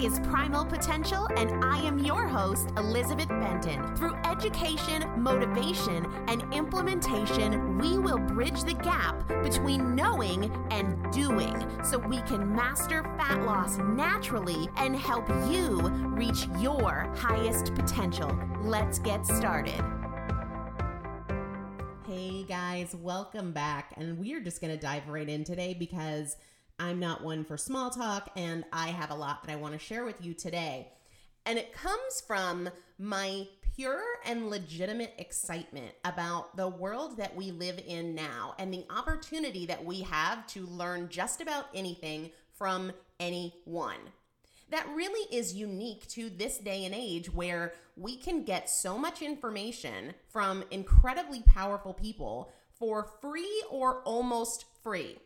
Is Primal Potential, and I am your host, Elizabeth Benton. Through education, motivation, and implementation, we will bridge the gap between knowing and doing so we can master fat loss naturally and help you reach your highest potential. Let's get started. Hey guys, welcome back. And we are just going to dive right in today because I'm not one for small talk, and I have a lot that I want to share with you today. And it comes from my pure and legitimate excitement about the world that we live in now and the opportunity that we have to learn just about anything from anyone. That really is unique to this day and age where we can get so much information from incredibly powerful people for free or almost free.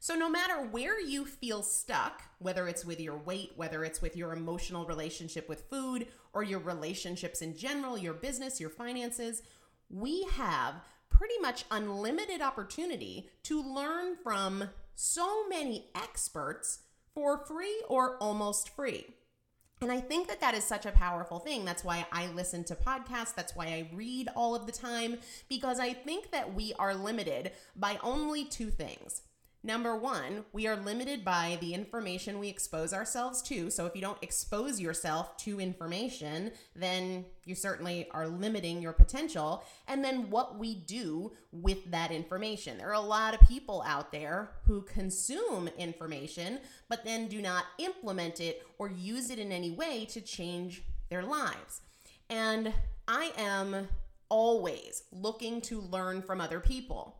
So, no matter where you feel stuck, whether it's with your weight, whether it's with your emotional relationship with food, or your relationships in general, your business, your finances, we have pretty much unlimited opportunity to learn from so many experts for free or almost free. And I think that that is such a powerful thing. That's why I listen to podcasts. That's why I read all of the time, because I think that we are limited by only two things Number one, we are limited by the information we expose ourselves to. So if you don't expose yourself to information, then you certainly are limiting your potential. And then what we do with that information. There are a lot of people out there who consume information, but then do not implement it or use it in any way to change their lives. And I am always looking to learn from other people.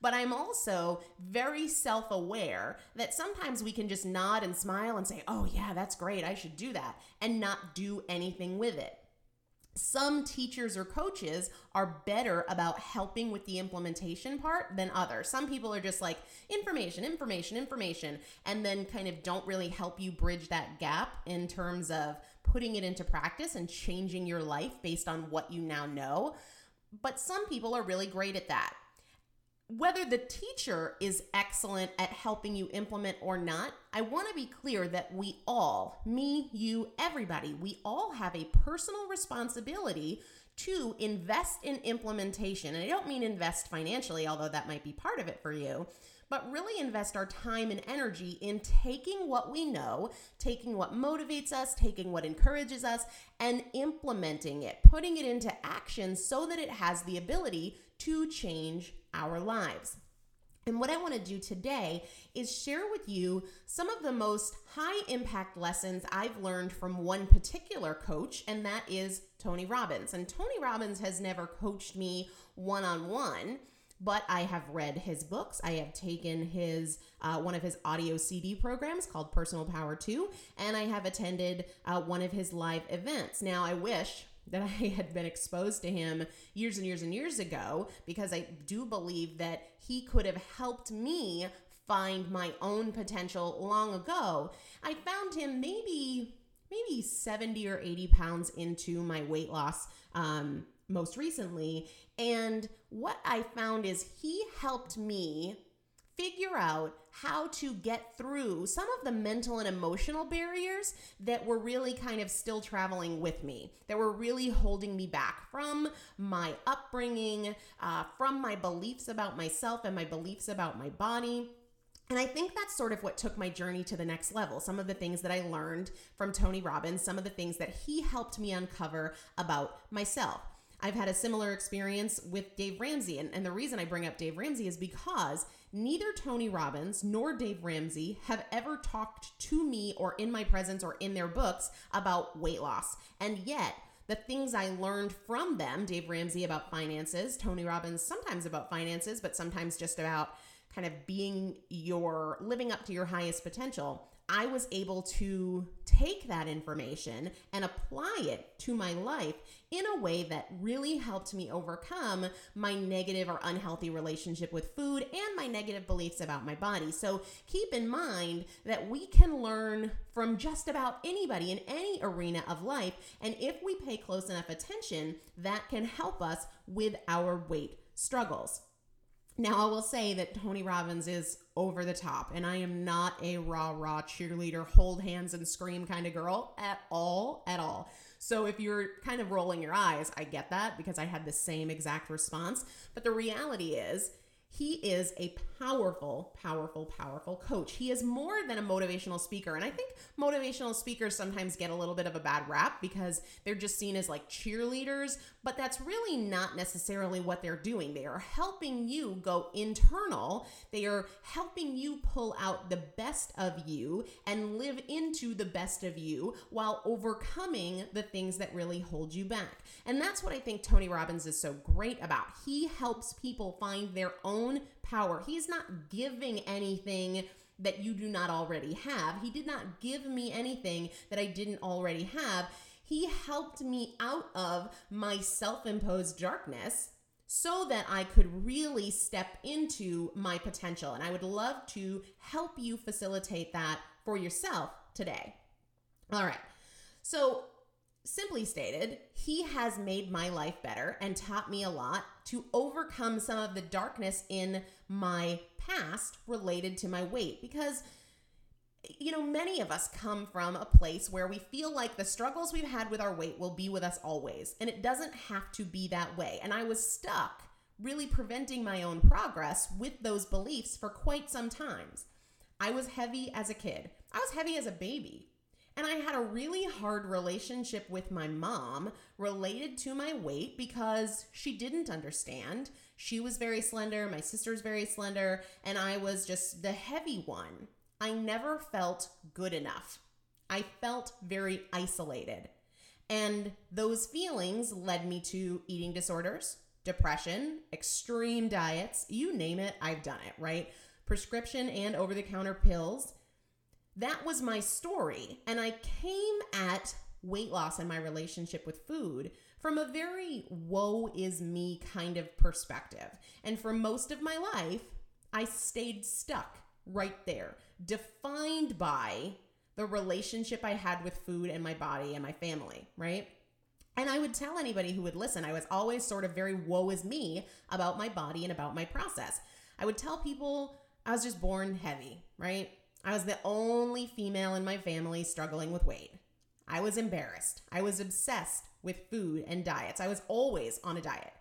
But I'm also very self aware that sometimes we can just nod and smile and say, oh, yeah, that's great. I should do that, and not do anything with it. Some teachers or coaches are better about helping with the implementation part than others. Some people are just like information, information, information, and then kind of don't really help you bridge that gap in terms of putting it into practice and changing your life based on what you now know. But some people are really great at that whether the teacher is excellent at helping you implement or not, I want to be clear that we all, me, you, everybody, we all have a personal responsibility to invest in implementation. And I don't mean invest financially, although that might be part of it for you, but really invest our time and energy in taking what we know, taking what motivates us, taking what encourages us, and implementing it, putting it into action so that it has the ability to change our lives. And what I want to do today is share with you some of the most high impact lessons I've learned from one particular coach, and that is Tony Robbins. And Tony Robbins has never coached me one on one, but I have read his books. I have taken his uh, one of his audio CD programs called Personal Power 2, and I have attended uh, one of his live events. Now, I wish that I had been exposed to him years and years and years ago because I do believe that he could have helped me find my own potential long ago. I found him maybe maybe 70 or 80 pounds into my weight loss um, most recently. And what I found is he helped me figure out how to get through some of the mental and emotional barriers that were really kind of still traveling with me, that were really holding me back from my upbringing, uh, from my beliefs about myself and my beliefs about my body. And I think that's sort of what took my journey to the next level. Some of the things that I learned from Tony Robbins, some of the things that he helped me uncover about myself. I've had a similar experience with Dave Ramsey. And, and the reason I bring up Dave Ramsey is because neither Tony Robbins nor Dave Ramsey have ever talked to me or in my presence or in their books about weight loss. And yet, the things I learned from them, Dave Ramsey about finances, Tony Robbins sometimes about finances, but sometimes just about kind of being your living up to your highest potential. I was able to take that information and apply it to my life in a way that really helped me overcome my negative or unhealthy relationship with food and my negative beliefs about my body. So keep in mind that we can learn from just about anybody in any arena of life. And if we pay close enough attention, that can help us with our weight struggles. Now, I will say that Tony Robbins is over the top, and I am not a rah rah cheerleader, hold hands and scream kind of girl at all, at all. So if you're kind of rolling your eyes, I get that because I had the same exact response. But the reality is, He is a powerful, powerful, powerful coach. He is more than a motivational speaker. And I think motivational speakers sometimes get a little bit of a bad rap because they're just seen as like cheerleaders, but that's really not necessarily what they're doing. They are helping you go internal, they are helping you pull out the best of you and live into the best of you while overcoming the things that really hold you back. And that's what I think Tony Robbins is so great about. He helps people find their own power. He's not giving anything that you do not already have. He did not give me anything that I didn't already have. He helped me out of my self imposed darkness so that I could really step into my potential. And I would love to help you facilitate that for yourself today. All right. So, simply stated, he has made my life better and taught me a lot to overcome some of the darkness in my past related to my weight because you know, many of us come from a place where we feel like the struggles we've had with our weight will be with us always. And it doesn't have to be that way. And I was stuck, really preventing my own progress with those beliefs for quite some times. I was heavy as a kid, I was heavy as a baby. And I had a really hard relationship with my mom related to my weight because she didn't understand. She was very slender, my sister's very slender, and I was just the heavy one. I never felt good enough. I felt very isolated. And those feelings led me to eating disorders, depression, extreme diets, you name it, I've done it, right? Prescription and over the counter pills. That was my story. And I came at weight loss and my relationship with food from a very woe is me kind of perspective. And for most of my life, I stayed stuck right there, defined by the relationship I had with food and my body and my family, right? And I would tell anybody who would listen, I was always sort of very woe is me about my body and about my process. I would tell people I was just born heavy, right? I was the only female in my family struggling with weight. I was embarrassed. I was obsessed with food and diets. I was always on a diet.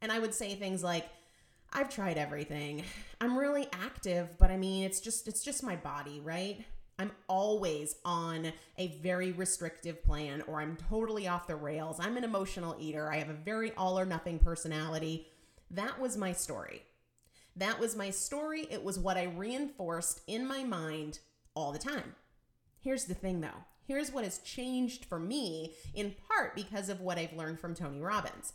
And I would say things like, I've tried everything. I'm really active, but I mean, it's just it's just my body, right? I'm always on a very restrictive plan or I'm totally off the rails. I'm an emotional eater. I have a very all or nothing personality. That was my story. That was my story. It was what I reinforced in my mind all the time. Here's the thing though. Here's what has changed for me in part because of what I've learned from Tony Robbins.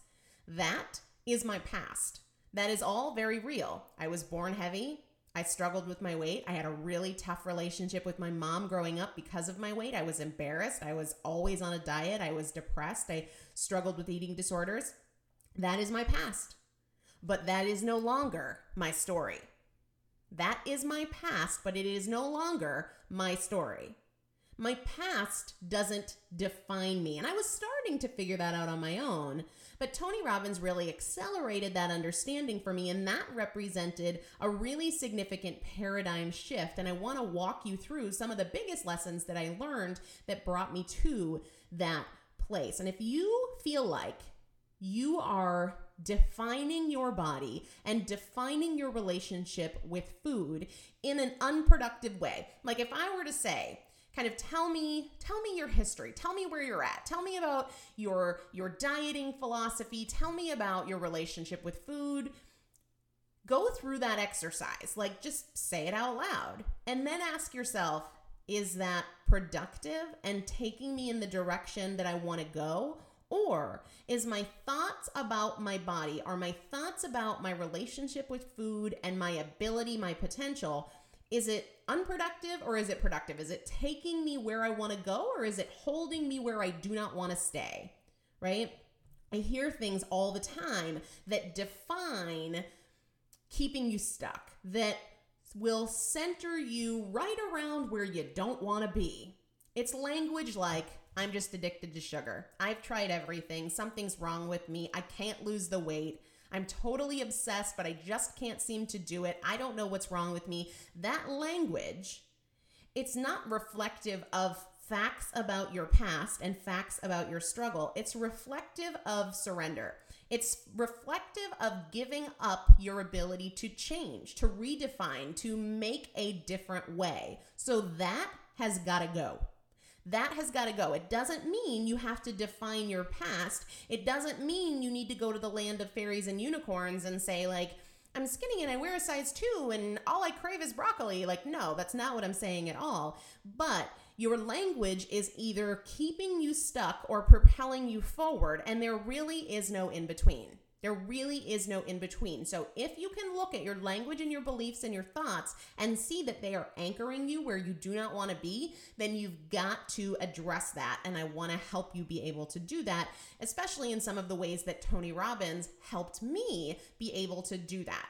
That is my past. That is all very real. I was born heavy. I struggled with my weight. I had a really tough relationship with my mom growing up because of my weight. I was embarrassed. I was always on a diet. I was depressed. I struggled with eating disorders. That is my past. But that is no longer my story. That is my past, but it is no longer my story my past doesn't define me. And I was starting to figure that out on my own. But Tony Robbins really accelerated that understanding for me, and that represented a really significant paradigm shift. And I want to walk you through some of the biggest lessons that I learned that brought me to that place. And if you feel like you are defining your body and defining your relationship with food in an unproductive way, like if I were to say, kind of tell me tell me your history. Tell me where you're at. Tell me about your your dieting philosophy. Tell me about your relationship with food. Go through that exercise. Like just say it out loud. And then ask yourself is that productive and taking me in the direction that I want to go? Or is my thoughts about my body, are my thoughts about my relationship with food and my ability, my potential, is it unproductive or is it productive? Is it taking me where I want to go or is it holding me where I do not want to stay? Right? I hear things all the time that define keeping you stuck, that will center you right around where you don't want to be. It's language like, I'm just addicted to sugar. I've tried everything. Something's wrong with me. I can't lose the weight. I'm totally obsessed, but I just can't seem to do it. I don't know what's wrong with me. That language, it's not reflective of facts about your past and facts about your struggle. It's reflective of surrender. It's reflective of giving up your ability to change, to redefine, to make a different way. So that has got to go. That has got to go. It doesn't mean you have to define your past. It doesn't mean you need to go to the land of fairies and unicorns and say, like, I'm skinny and I wear a size two and all I crave is broccoli. Like, no, that's not what I'm saying at all. But your language is either keeping you stuck or propelling you forward, and there really is no in between. There really is no in between. So, if you can look at your language and your beliefs and your thoughts and see that they are anchoring you where you do not want to be, then you've got to address that. And I want to help you be able to do that, especially in some of the ways that Tony Robbins helped me be able to do that.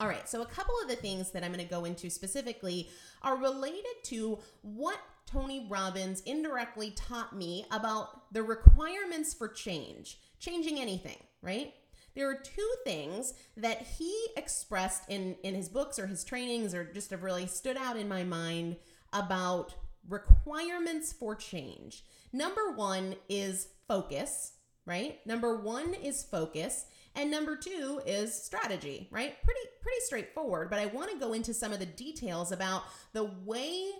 All right, so a couple of the things that I'm going to go into specifically are related to what Tony Robbins indirectly taught me about the requirements for change, changing anything, right? There are two things that he expressed in, in his books or his trainings or just have really stood out in my mind about requirements for change. Number one is focus, right? Number one is focus. And number two is strategy, right? Pretty pretty straightforward, but I want to go into some of the details about the way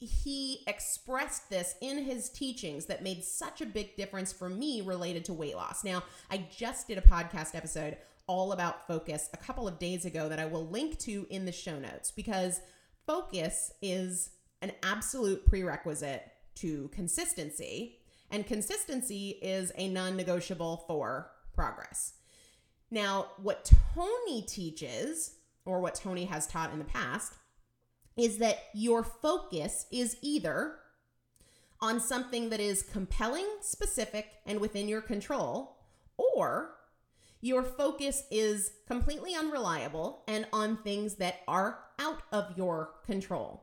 he expressed this in his teachings that made such a big difference for me related to weight loss. Now, I just did a podcast episode all about focus a couple of days ago that I will link to in the show notes because focus is an absolute prerequisite to consistency, and consistency is a non negotiable for progress. Now, what Tony teaches, or what Tony has taught in the past, is that your focus is either on something that is compelling, specific, and within your control, or your focus is completely unreliable and on things that are out of your control.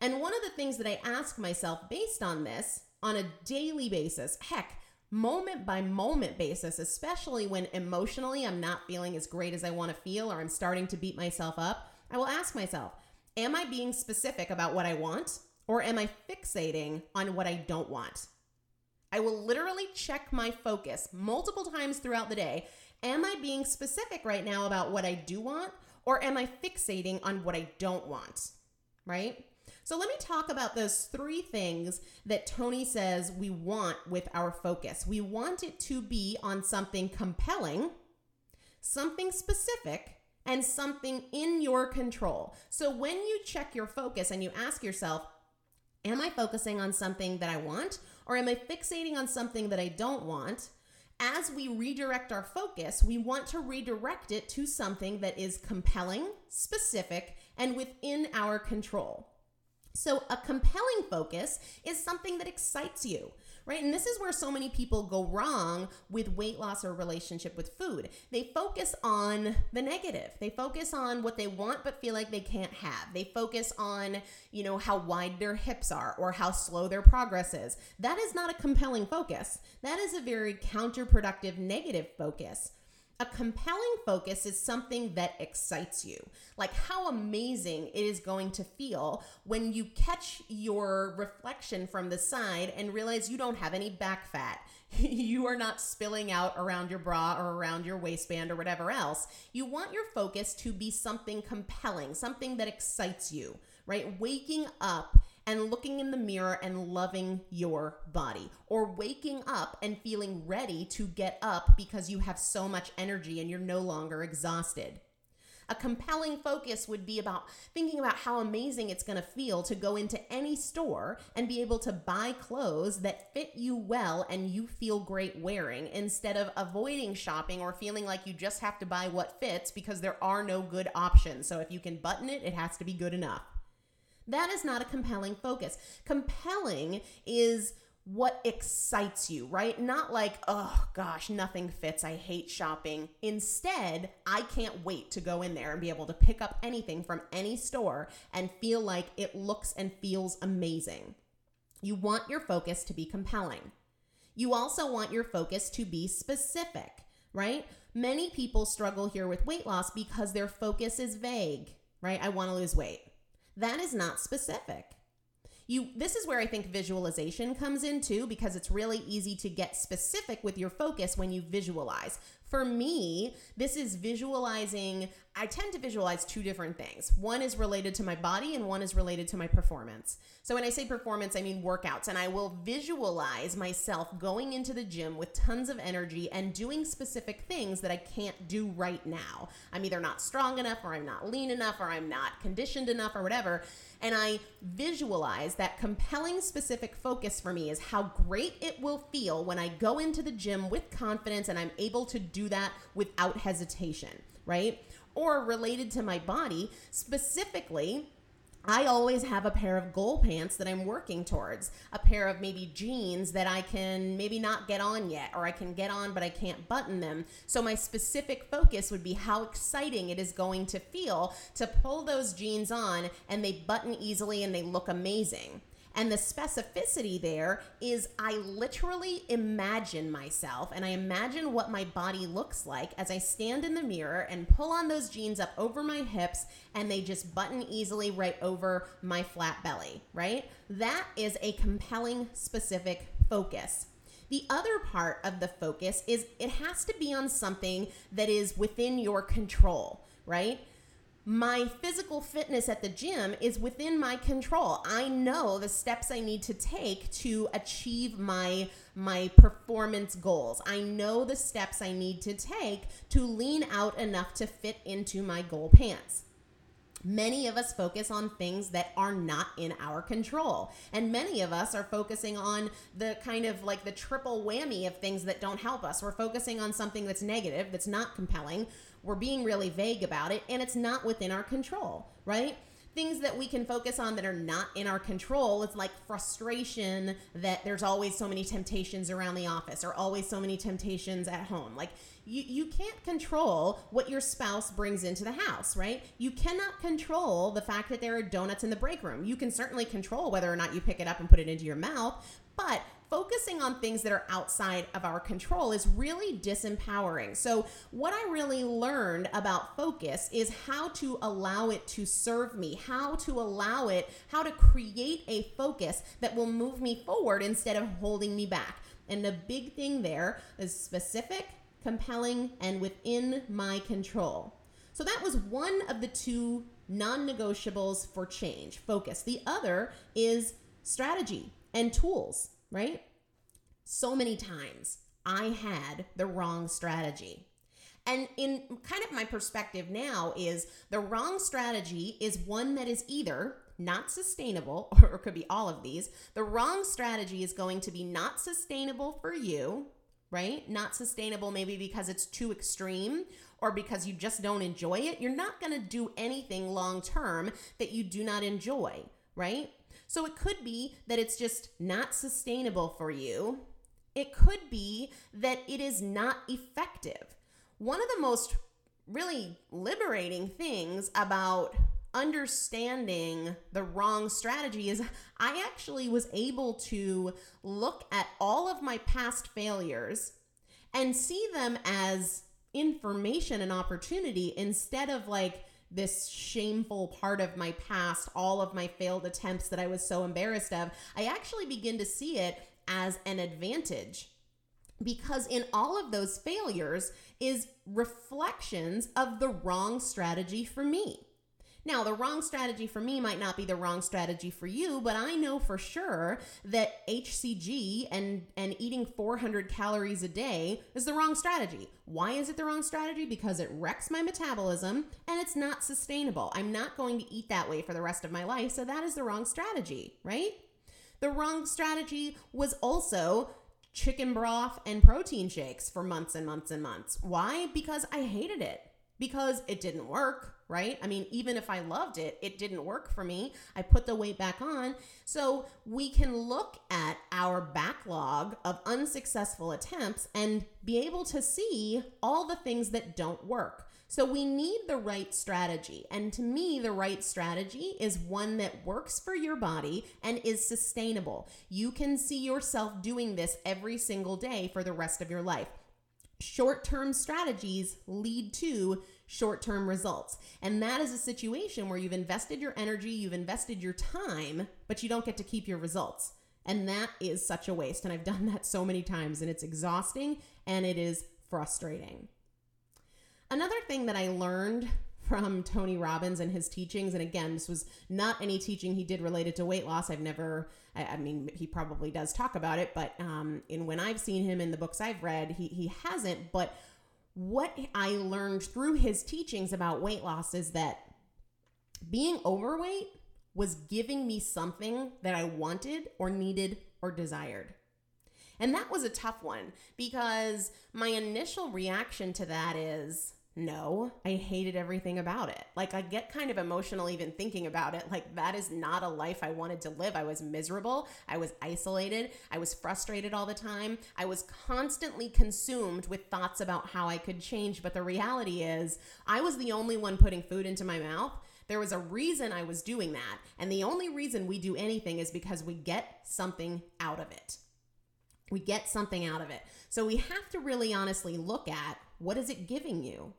And one of the things that I ask myself based on this on a daily basis, heck, moment by moment basis, especially when emotionally I'm not feeling as great as I want to feel or I'm starting to beat myself up, I will ask myself, am I being specific about what I want or am I fixating on what I don't want? I will literally check my focus multiple times throughout the day. Am I being specific right now about what I do want or am I fixating on what I don't want? Right? So let me talk about those three things that Tony says we want with our focus. We want it to be on something compelling, something specific, and something in your control. So when you check your focus and you ask yourself, Am I focusing on something that I want or am I fixating on something that I don't want? As we redirect our focus, we want to redirect it to something that is compelling, specific, and within our control. So, a compelling focus is something that excites you, right? And this is where so many people go wrong with weight loss or relationship with food. They focus on the negative. They focus on what they want but feel like they can't have. They focus on, you know, how wide their hips are or how slow their progress is. That is not a compelling focus. That is a very counterproductive negative focus. A compelling focus is something that excites you. Like how amazing it is going to feel when you catch your reflection from the side and realize you don't have any back fat. you are not spilling out around your bra or around your waistband or whatever else. You want your focus to be something compelling, something that excites you, right? Waking up and looking in the mirror and loving your body, or waking up and feeling ready to get up because you have so much energy and you're no longer exhausted. A compelling focus would be about thinking about how amazing it's going to feel to go into any store and be able to buy clothes that fit you well and you feel great wearing instead of avoiding shopping or feeling like you just have to buy what fits because there are no good options. So if you can button it, it has to be good enough. That is not a compelling focus. Compelling is what excites you, right? Not like, oh gosh, nothing fits. I hate shopping. Instead, I can't wait to go in there and be able to pick up anything from any store and feel like it looks and feels amazing. You want your focus to be compelling. You also want your focus to be specific, right? Many people struggle here with weight loss because their focus is vague, right? I want to lose weight. That is not specific. you this is where I think visualization comes in too because it's really easy to get specific with your focus when you visualize. For me, this is visualizing I tend to visualize two different things. One is related to my body and one is related to my performance. So when I say performance, I mean workouts and I will visualize myself going into the gym with tons of energy and doing specific things that I can't do right now. I'm either not strong enough or I'm not lean enough or I'm not conditioned enough or whatever and I visualize that compelling specific focus for me is how great it will feel when I go into the gym with confidence and I'm able to do that without hesitation, right? Or related to my body, specifically, I always have a pair of goal pants that I'm working towards, a pair of maybe jeans that I can maybe not get on yet, or I can get on but I can't button them. So, my specific focus would be how exciting it is going to feel to pull those jeans on and they button easily and they look amazing. And the specificity there is I literally imagine myself and I imagine what my body looks like as I stand in the mirror and pull on those jeans up over my hips and they just button easily right over my flat belly, right? That is a compelling, specific focus. The other part of the focus is it has to be on something that is within your control, right? My physical fitness at the gym is within my control. I know the steps I need to take to achieve my my performance goals. I know the steps I need to take to lean out enough to fit into my goal pants. Many of us focus on things that are not in our control. And many of us are focusing on the kind of like the triple whammy of things that don't help us. We're focusing on something that's negative, that's not compelling we're being really vague about it and it's not within our control, right? Things that we can focus on that are not in our control It's like frustration that there's always so many temptations around the office or always so many temptations at home. Like you, you can't control what your spouse brings into the house, right? You cannot control the fact that there are donuts in the break room. You can certainly control whether or not you pick it up and put it into your mouth, but focusing on things that are outside of our control is really disempowering. So, what I really learned about focus is how to allow it to serve me, how to allow it, how to create a focus that will move me forward instead of holding me back. And the big thing there is specific, compelling, and within my control. So, that was one of the two non negotiables for change focus. The other is strategy and tools right? So many times I had the wrong strategy. And in kind of my perspective now is the wrong strategy is one that is either not sustainable or could be all of these. The wrong strategy is going to be not sustainable for you, right? Not sustainable maybe because it's too extreme or because you just don't enjoy it. You're not going to do anything long term that you do not enjoy, right? So it could be that it's just not sustainable for you. It could be that it is not effective. One of the most really liberating things about understanding the wrong strategy is I actually was able to look at all of my past failures and see them as information and opportunity instead of like this shameful part of my past, all of my failed attempts that I was so embarrassed of, I actually begin to see it as an advantage because in all of those failures is reflections of the wrong strategy for me. Now, the wrong strategy for me might not be the wrong strategy for you, but I know for sure that HCG and and eating 400 calories a day is the wrong strategy. Why is it the wrong strategy? Because it wrecks my metabolism and it's not sustainable. I'm not going to eat that way for the rest of my life, so that is the wrong strategy, right? The wrong strategy was also chicken broth and protein shakes for months and months and months. Why? Because I hated it. Because it didn't work right? I mean, even if I loved it, it didn't work for me. I put the weight back on. So we can look at our backlog of unsuccessful attempts and be able to see all the things that don't work. So we need the right strategy. And to me, the right strategy is one that works for your body and is sustainable. You can see yourself doing this every single day for the rest of your life. short term strategies lead to short term results. And that is a situation where you've invested your energy, you've invested your time, but you don't get to keep your results. And that is such a waste. And I've done that so many times, and it's exhausting and it is frustrating. Another thing that I learned from Tony Robbins and his teachings. And again, this was not any teaching he did related to weight loss. I've never, I, I mean, he probably does talk about it, but um, in when I've seen him in the books I've read, he, he hasn't. But what I learned through his teachings about weight loss is that being overweight was giving me something that I wanted or needed or desired. And that was a tough one because my initial reaction to that is, no, I hated everything about it. Like, I get kind of emotional even thinking about it. Like, that is not a life I wanted to live. I was miserable. I was isolated. I was frustrated all the time. I was constantly consumed with thoughts about how I could change. But the reality is, I was the only one putting food into my mouth. There was a reason I was doing that. And the only reason we do anything is because we get something out of it. We get something out of it. So we have to really honestly look at what is it giving you?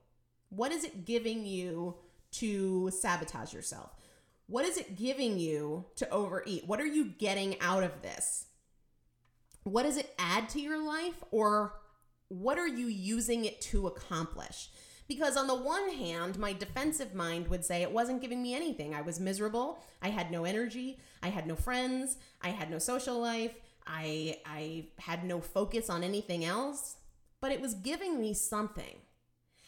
What is it giving you to sabotage yourself? What is it giving you to overeat? What are you getting out of this? What does it add to your life or what are you using it to accomplish? Because on the one hand, my defensive mind would say it wasn't giving me anything. I was miserable. I had no energy. I had no friends. I had no social life. I I had no focus on anything else, but it was giving me something.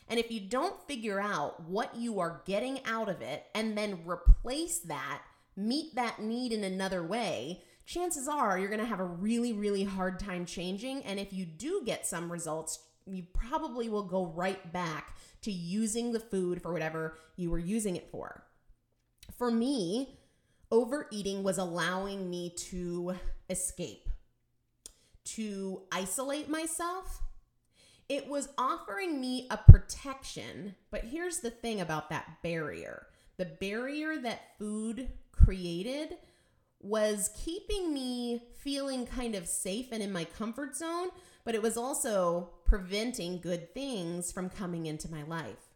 And if you don't figure out what you are getting out of it and then replace that, meet that need in another way, chances are you're going to have a really, really hard time changing. And if you do get some results, you probably will go right back to using the food for whatever you were using it for. For me, overeating was allowing me to escape, to isolate myself it was offering me a protection, but here's the thing about that barrier the barrier that food created was keeping me feeling kind of safe and in my comfort zone, but it was also preventing good things from coming into my life.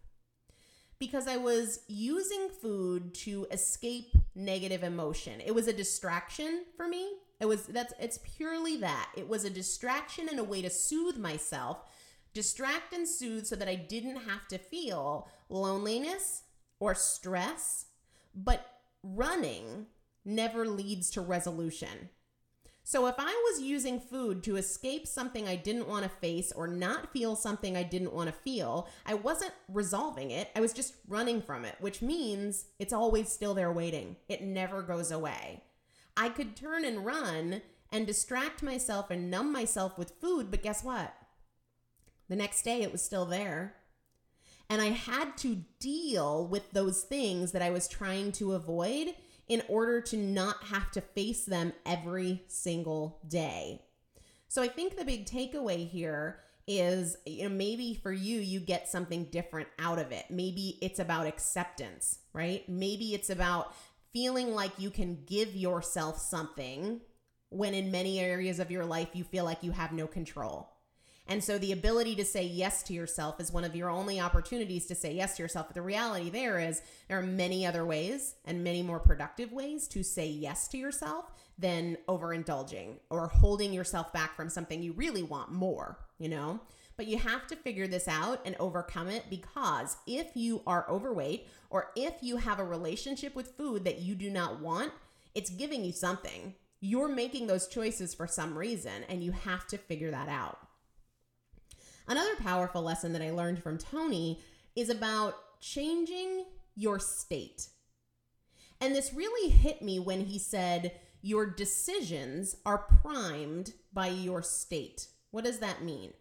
Because I was using food to escape negative emotion. It was a distraction for me. It was that's it's purely that. It was a distraction and a way to soothe myself distract and soothe so that I didn't have to feel loneliness or stress. But running never leads to resolution. So if I was using food to escape something I didn't want to face or not feel something I didn't want to feel, I wasn't resolving it. I was just running from it, which means it's always still there waiting. It never goes away. I could turn and run and distract myself and numb myself with food, but guess what? The next day, it was still there. And I had to deal with those things that I was trying to avoid in order to not have to face them every single day. So I think the big takeaway here is you know maybe for you you get something different out of it. Maybe it's about acceptance, right? Maybe it's about feeling like you can give yourself something when in many areas of your life you feel like you have no control. And so the ability to say yes to yourself is one of your only opportunities to say yes to yourself. But the reality there is there are many other ways and many more productive ways to say yes to yourself than overindulging or holding yourself back from something you really want more, you know? But you have to figure this out and overcome it because if you are overweight or if you have a relationship with food that you do not want, it's giving you something. You're making those choices for some reason, and you have to figure that out. Another powerful lesson that I learned from Tony is about changing your state. And this really hit me when he said, Your decisions are primed by your state. What does that mean?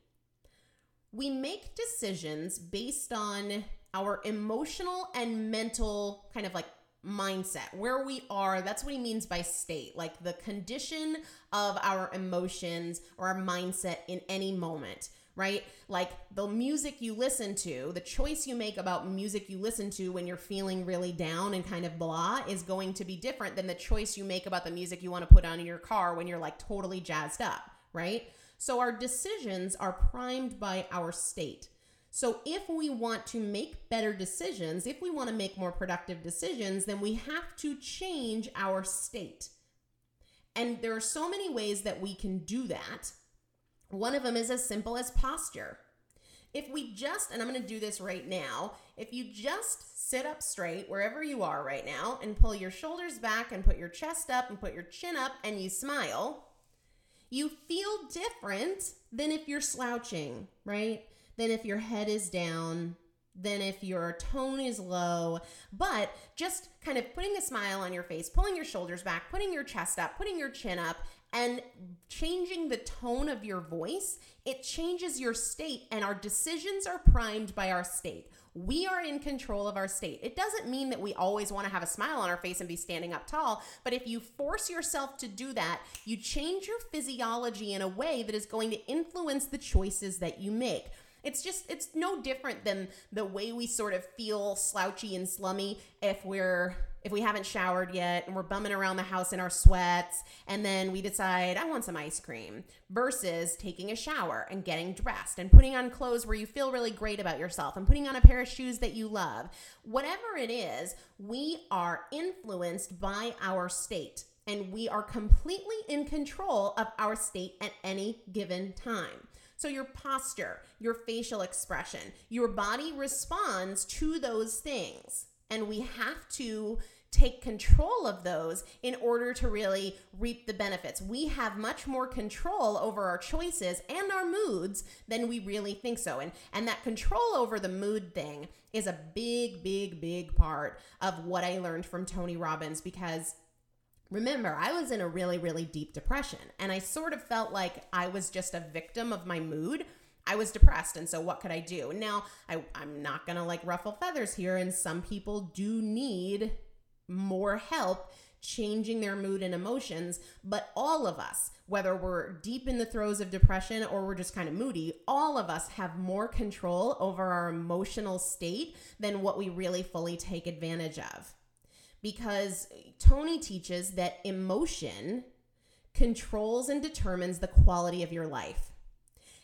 We make decisions based on our emotional and mental kind of like mindset, where we are. That's what he means by state, like the condition of our emotions or our mindset in any moment right? Like the music you listen to, the choice you make about music you listen to when you're feeling really down and kind of blah is going to be different than the choice you make about the music you want to put on in your car when you're like totally jazzed up, right? So our decisions are primed by our state. So if we want to make better decisions, if we want to make more productive decisions, then we have to change our state. And there are so many ways that we can do that. One of them is as simple as posture. If we just, and I'm going to do this right now, if you just sit up straight wherever you are right now and pull your shoulders back and put your chest up and put your chin up and you smile, you feel different than if you're slouching, right? Than if your head is down, than if your tone is low. But just kind of putting a smile on your face, pulling your shoulders back, putting your chest up, putting your chin up, and changing the tone of your voice, it changes your state, and our decisions are primed by our state. We are in control of our state. It doesn't mean that we always want to have a smile on our face and be standing up tall, but if you force yourself to do that, you change your physiology in a way that is going to influence the choices that you make. It's just, it's no different than the way we sort of feel slouchy and slummy if we're if we haven't showered yet and we're bumming around the house in our sweats and then we decide I want some ice cream versus taking a shower and getting dressed and putting on clothes where you feel really great about yourself and putting on a pair of shoes that you love. Whatever it is, we are influenced by our state and we are completely in control of our state at any given time. So, your posture, your facial expression, your body responds to those things. And we have to take control of those in order to really reap the benefits. We have much more control over our choices and our moods than we really think so. And and that control over the mood thing is a big big big part of what I learned from Tony Robbins because Remember, I was in a really, really deep depression, and I sort of felt like I was just a victim of my mood. I was depressed, and so what could I do? Now, I, I'm not gonna like ruffle feathers here, and some people do need more help changing their mood and emotions, but all of us, whether we're deep in the throes of depression or we're just kind of moody, all of us have more control over our emotional state than what we really fully take advantage of because Tony teaches that emotion controls and determines the quality of your life.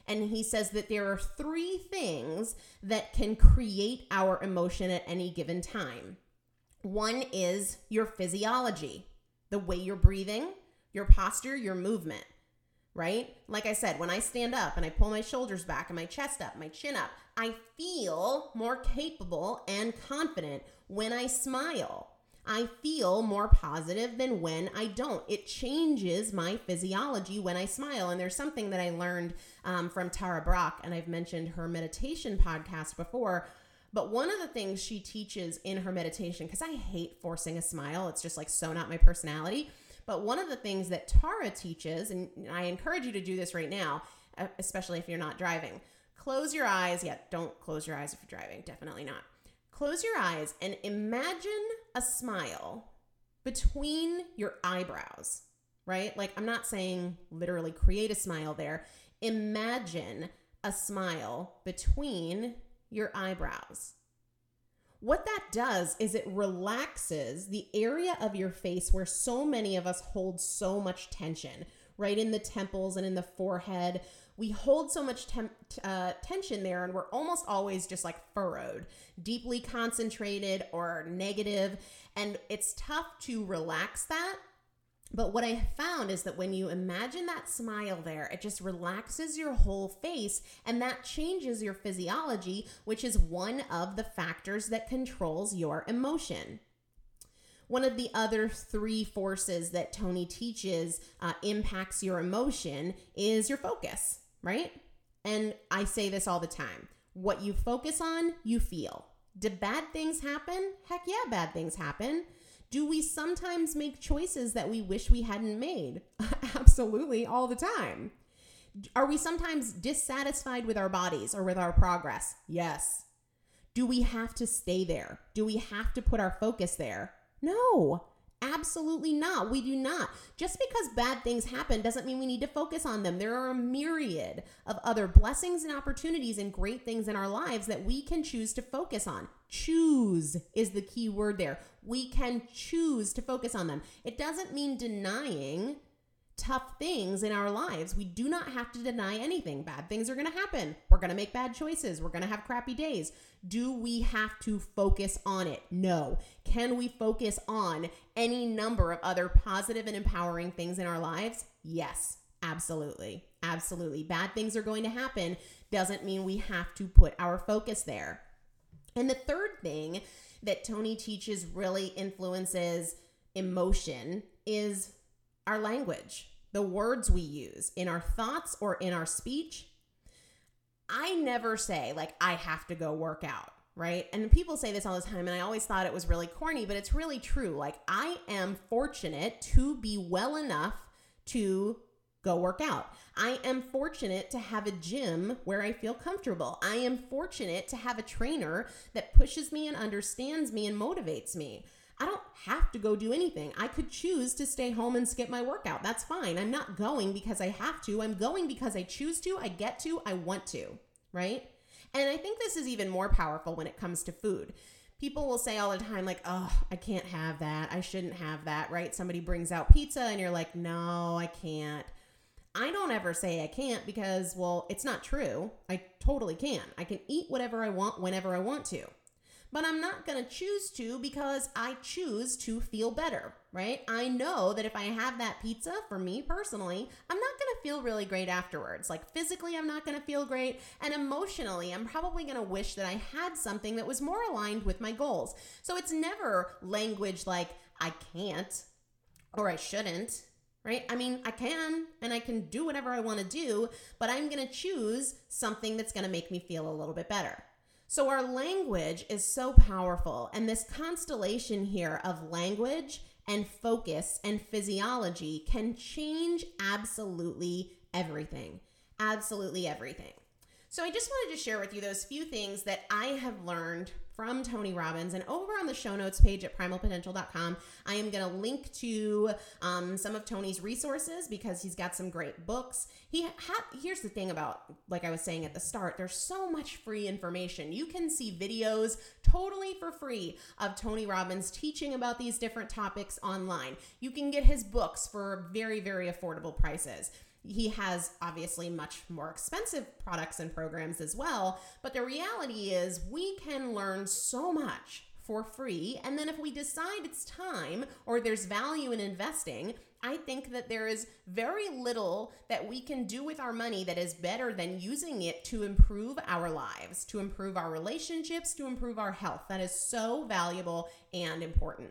And he says that there are three things that can create our emotion at any given time. One is your physiology, the way you're breathing, your posture, your movement, right? Like I said, when I stand up and I pull my shoulders back and my chest up, my chin up, I feel more capable and confident when I smile I feel more positive than when I don't. It changes my physiology when I smile. And there's something that I learned um, from Tara Brach, and I've mentioned her meditation podcast before. But one of the things she teaches in her meditation, because I hate forcing a smile, it's just like so not my personality. But one of the things that Tara teaches, and I encourage you to do this right now, especially if you're not driving, close your eyes. Yeah, don't close your eyes if you're driving. Definitely not Close your eyes and imagine a smile between your eyebrows, right? Like, I'm not saying literally create a smile there. Imagine a smile between your eyebrows. What that does is it relaxes the area of your face where so many of us hold so much tension, right in the temples and in the forehead we hold so much temp- uh, tension there and we're almost always just like furrowed, deeply concentrated or negative, And it's tough to relax that. But what I found is that when you imagine that smile there, it just relaxes your whole face and that changes your physiology, which is one of the factors that controls your emotion. One of the other three forces that Tony teaches uh, impacts your emotion is your focus right? And I say this all the time what you focus on, you feel. Do bad things happen? Heck yeah, bad things happen. Do we sometimes make choices that we wish we hadn't made? Absolutely, all the time. Are we sometimes dissatisfied with our bodies or with our progress? Yes. Do we have to stay there? Do we have to put our focus there? No. Absolutely not. We do not. Just because bad things happen doesn't mean we need to focus on them. There are a myriad of other blessings and opportunities and great things in our lives that we can choose to focus on. Choose is the key word there. We can choose to focus on them. It doesn't mean denying tough things in our lives. We do not have to deny anything. Bad things are going to happen. We're going to make bad choices. We're going to have crappy days. Do we have to focus on it? No. Can we focus on any number of other positive and empowering things in our lives? Yes, absolutely. Absolutely. Bad things are going to happen doesn't mean we have to put our focus there. And the third thing that Tony teaches really influences emotion is our language, the words we use in our thoughts or in our speech. I never say, like, I have to go work out, right? And people say this all the time, and I always thought it was really corny, but it's really true. Like, I am fortunate to be well enough to go work out. I am fortunate to have a gym where I feel comfortable. I am fortunate to have a trainer that pushes me and understands me and motivates me. I don't have to go do anything. I could choose to stay home and skip my workout. That's fine. I'm not going because I have to. I'm going because I choose to, I get to, I want to, right? And I think this is even more powerful when it comes to food. People will say all the time, like, oh, I can't have that. I shouldn't have that, right? Somebody brings out pizza and you're like, no, I can't. I don't ever say I can't because, well, it's not true. I totally can. I can eat whatever I want whenever I want to but I'm not going to choose to because I choose to feel better, right? I know that if I have that pizza, for me personally, I'm not going to feel really great afterwards. Like physically, I'm not going to feel great. And emotionally, I'm probably going to wish that I had something that was more aligned with my goals. So it's never language like, I can't or I shouldn't right? I mean, I can and I can do whatever I want to do, but I'm going to choose something that's going to make me feel a little bit better. So, our language is so powerful, and this constellation here of language and focus and physiology can change absolutely everything. Absolutely everything. So, I just wanted to share with you those few things that I have learned from Tony Robbins. And over on the show notes page at primalpotential.com, I am going to link to um, some of Tony's resources because he's got some great books. He ha- here's the thing about, like I was saying at the start, there's so much free information. You can see videos totally for free of Tony Robbins teaching about these different topics online. You can get his books for very, very affordable prices. He has obviously much more expensive products and programs as well, but the reality is we can learn so much for free. And then if we decide it's time or there's value in investing, I think that there is very little that we can do with our money that is better than using it to improve our lives, to improve our relationships, to improve our health. That is so valuable and important.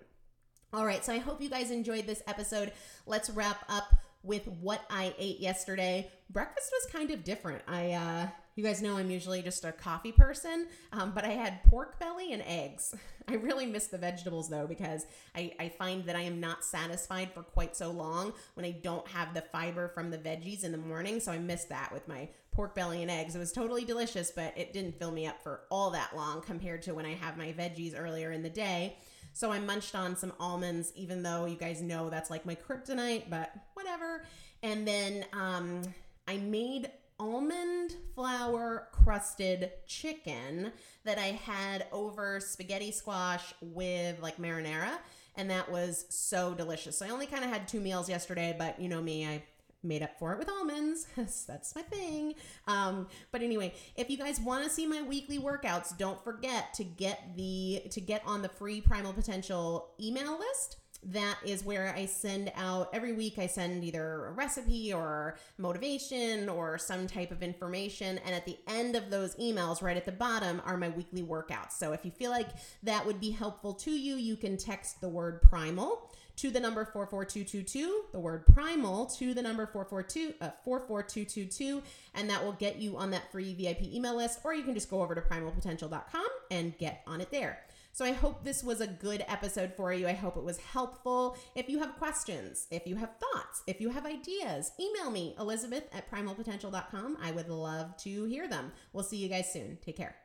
All right, so I hope you guys enjoyed this episode. Let's wrap up with what I ate yesterday. Breakfast was kind of different. I, uh, you guys know I'm usually just a coffee person, um, but I had pork belly and eggs. I really miss the vegetables though because I, I find that I am not satisfied for quite so long when I don't have the fiber from the veggies in the morning. So I missed that with my pork belly and eggs. It was totally delicious, but it didn't fill me up for all that long compared to when I have my veggies earlier in the day. So I munched on some almonds, even though you guys know that's like my kryptonite, but whatever. And then um, I made almond flour crusted chicken that I had over spaghetti squash with like marinara. And that was so delicious. So I only kind of had two meals yesterday, but you know me, I made up for it with almonds. That's my thing. Um, but anyway, if you guys want to see my weekly workouts, don't forget to get the to get on the free Primal Potential email list. That is where I send out every week. I send either a recipe or motivation or some type of information. And at the end of those emails, right at the bottom, are my weekly workouts. So if you feel like that would be helpful to you, you can text the word primal to the number 44222, the word primal to the number 442 uh, 44222 and that will get you on that free VIP email list or you can just go over to primalpotential.com and get on it there. So I hope this was a good episode for you. I hope it was helpful. If you have questions, if you have thoughts, if you have ideas, email me, Elizabeth at primalpotential.com. I would love to hear them. We'll see you guys soon. Take care.